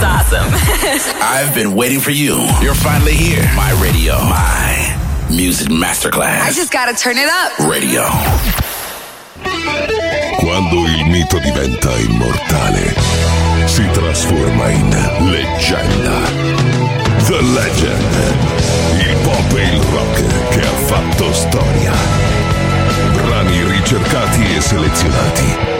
was awesome. I've been waiting for you. You're finally here. My radio. My music masterclass. I just gotta turn it up. Radio. Quando il mito diventa immortale, si trasforma in leggenda. The Legend. Il pop e il rock che ha fatto storia. Brani ricercati e selezionati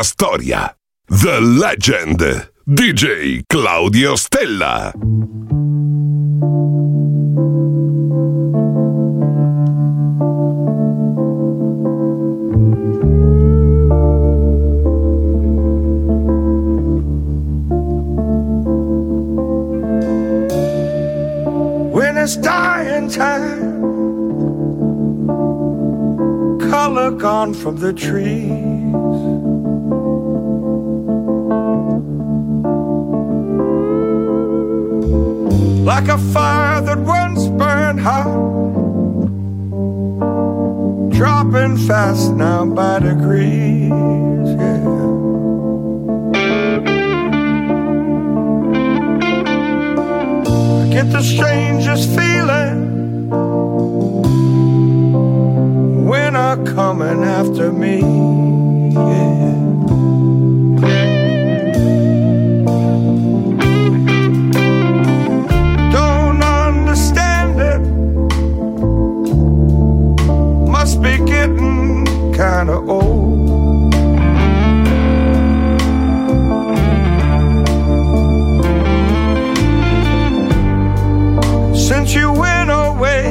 La storia. The Legend, DJ Claudio Stella. When it's dying time color gone from the trees. Like a fire that once burned hot, dropping fast now by degrees. Yeah. I get the strangest feeling when are coming after me. Kinda old. Since you went away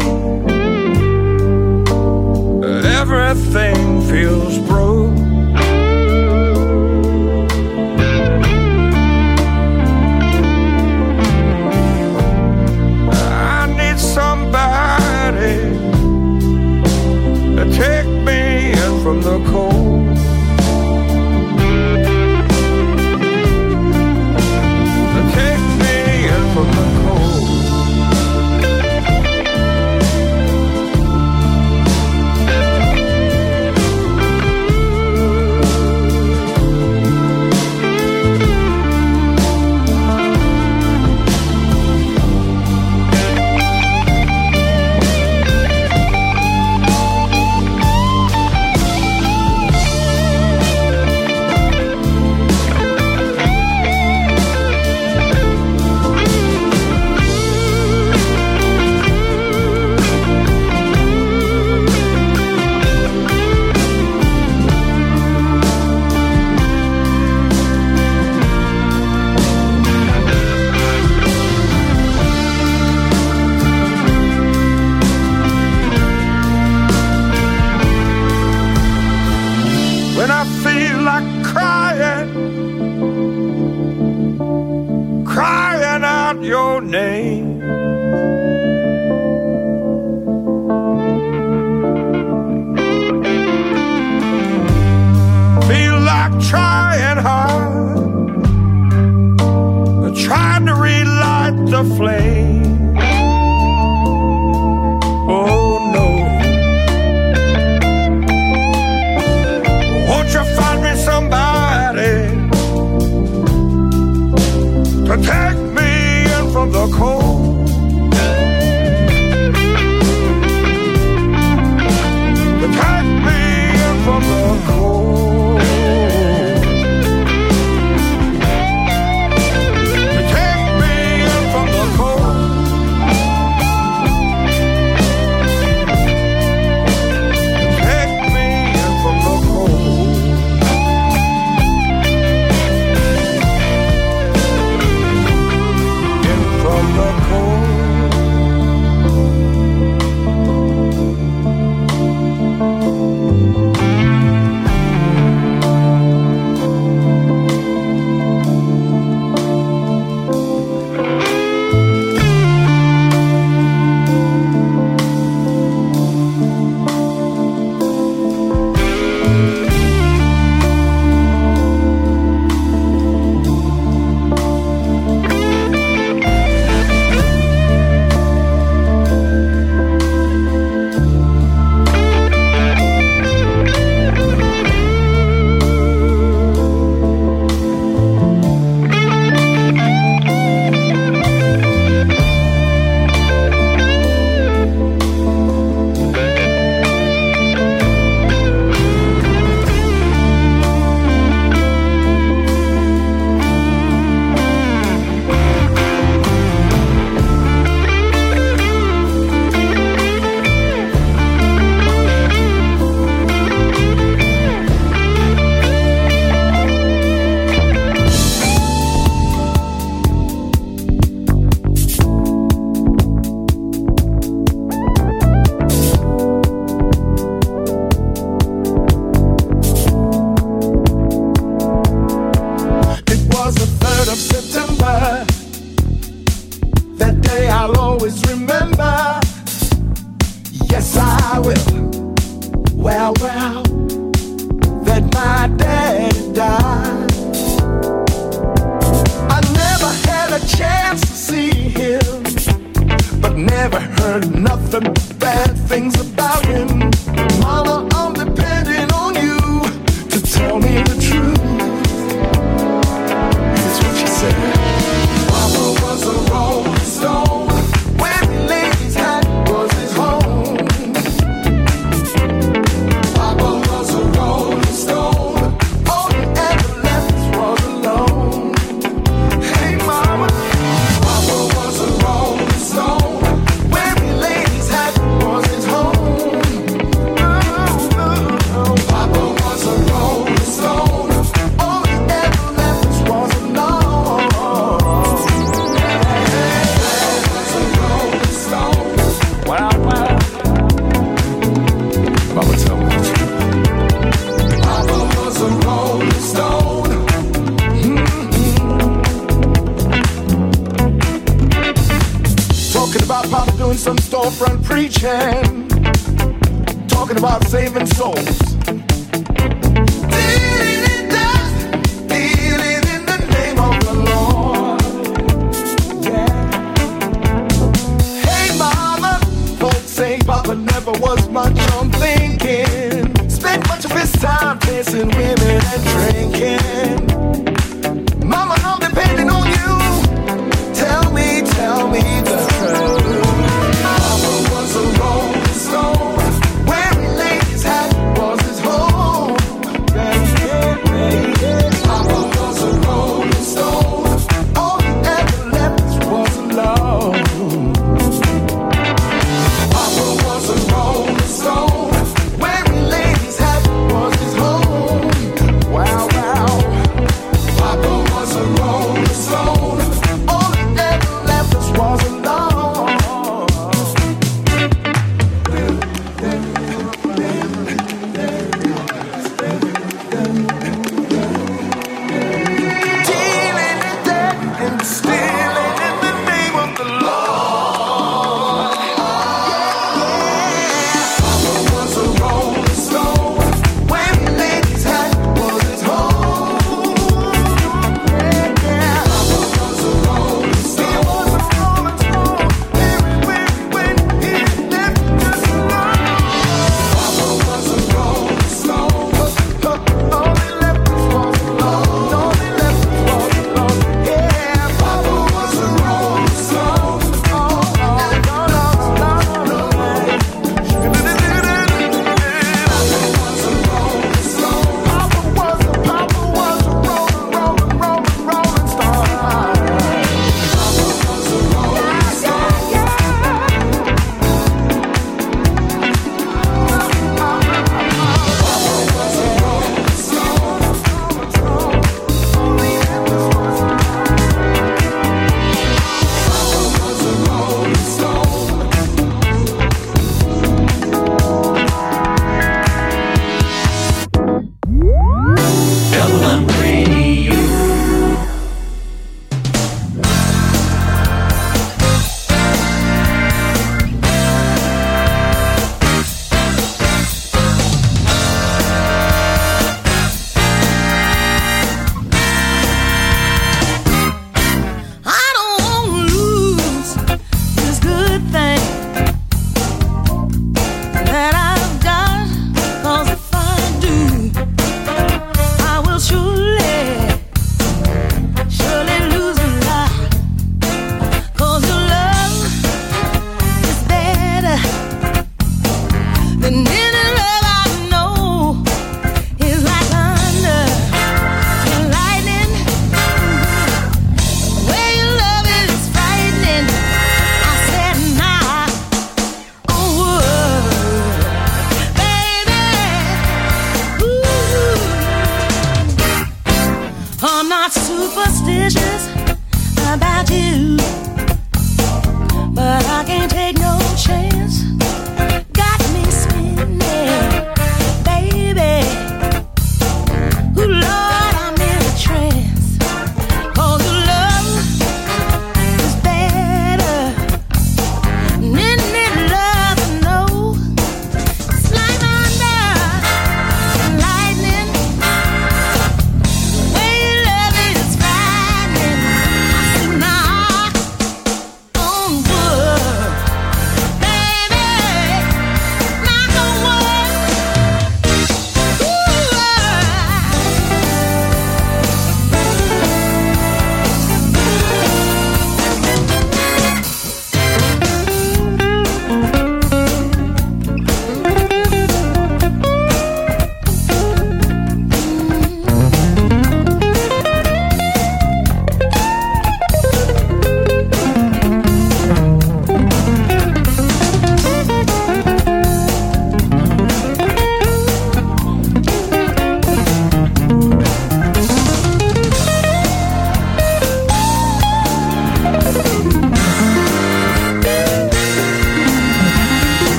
everything feels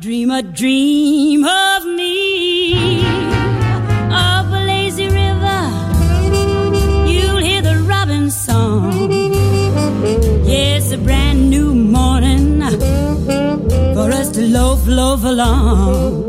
Dream a dream of me, of a lazy river. You'll hear the robin song. Yes, a brand new morning for us to loaf, loaf along.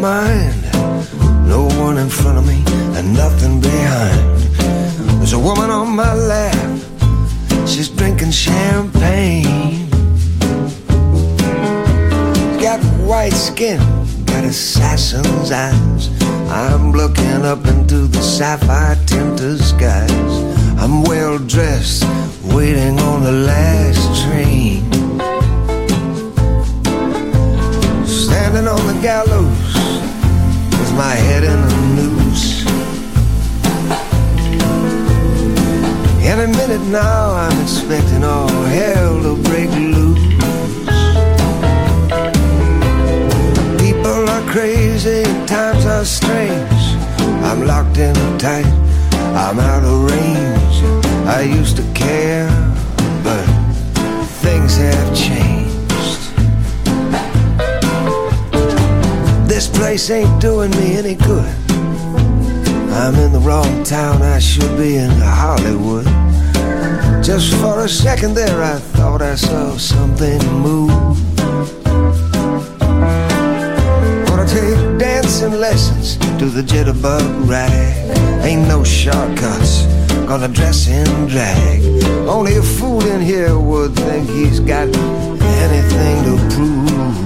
Woman in front of me and nothing behind. There's a woman on my lap, she's drinking champagne. Got white skin, got assassin's eyes. I'm looking up into the sapphire tinted skies. I'm well dressed, waiting on the last train. Standing on the gallows my head in a noose. Any minute now, I'm expecting all hell to break loose. People are crazy, times are strange. I'm locked in tight, I'm out of range. I used to care, but things have changed. This place ain't doing me any good. I'm in the wrong town, I should be in Hollywood. Just for a second there, I thought I saw something move. Gonna take dancing lessons to the jitterbug rag. Ain't no shortcuts, gonna dress in drag. Only a fool in here would think he's got anything to prove.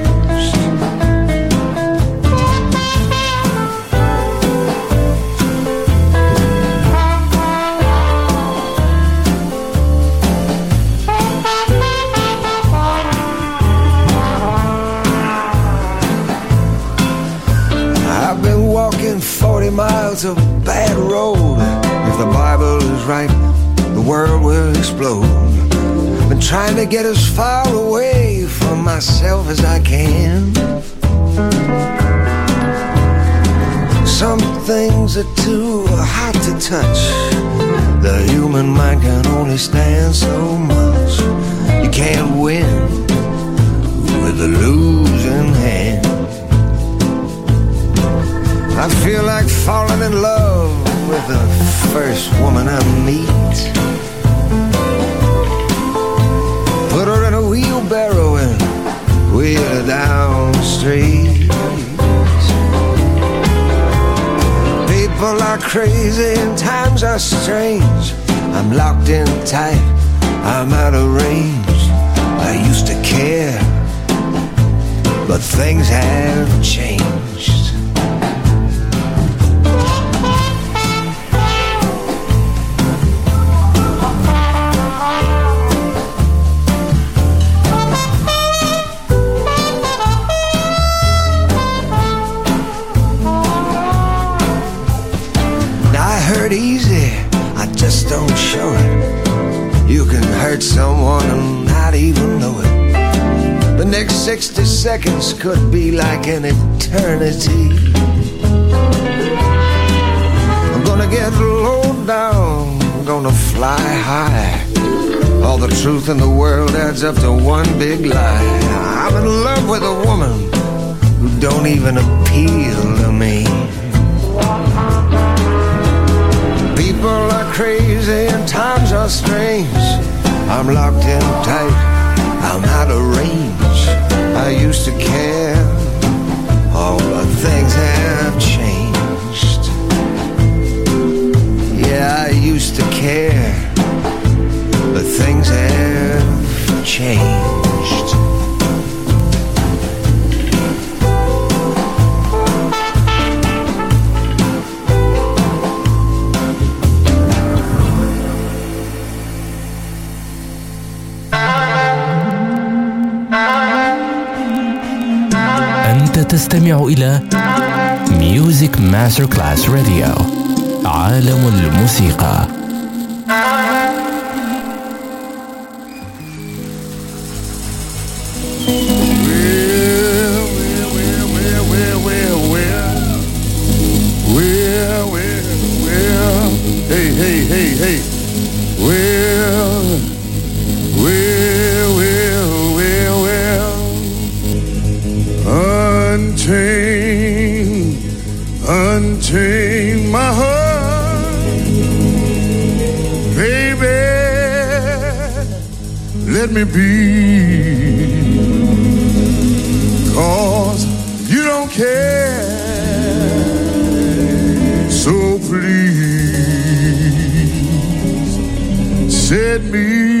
The Bible is right, the world will explode. Been trying to get as far away from myself as I can. Some things are too hot to touch. The human mind can only stand so much. You can't win with a losing hand. I feel like falling in love with the first woman I meet. Put her in a wheelbarrow and wheel her down the street. People are crazy and times are strange. I'm locked in tight, I'm out of range. I used to care, but things have changed. Hurt easy, I just don't show it. You can hurt someone and not even know it. The next 60 seconds could be like an eternity. I'm gonna get low down, I'm gonna fly high. All the truth in the world adds up to one big lie. I'm in love with a woman who don't even appeal to me. People are crazy and times are strange. I'm locked in tight, I'm out of range. I used to care, but things have changed. Yeah, I used to care, but things have changed. تستمع إلى ميوزك ماستر كلاس راديو عالم الموسيقى. let me be. Cause you don't care. So please, set me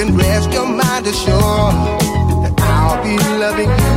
can rest your mind assured that I'll be loving you.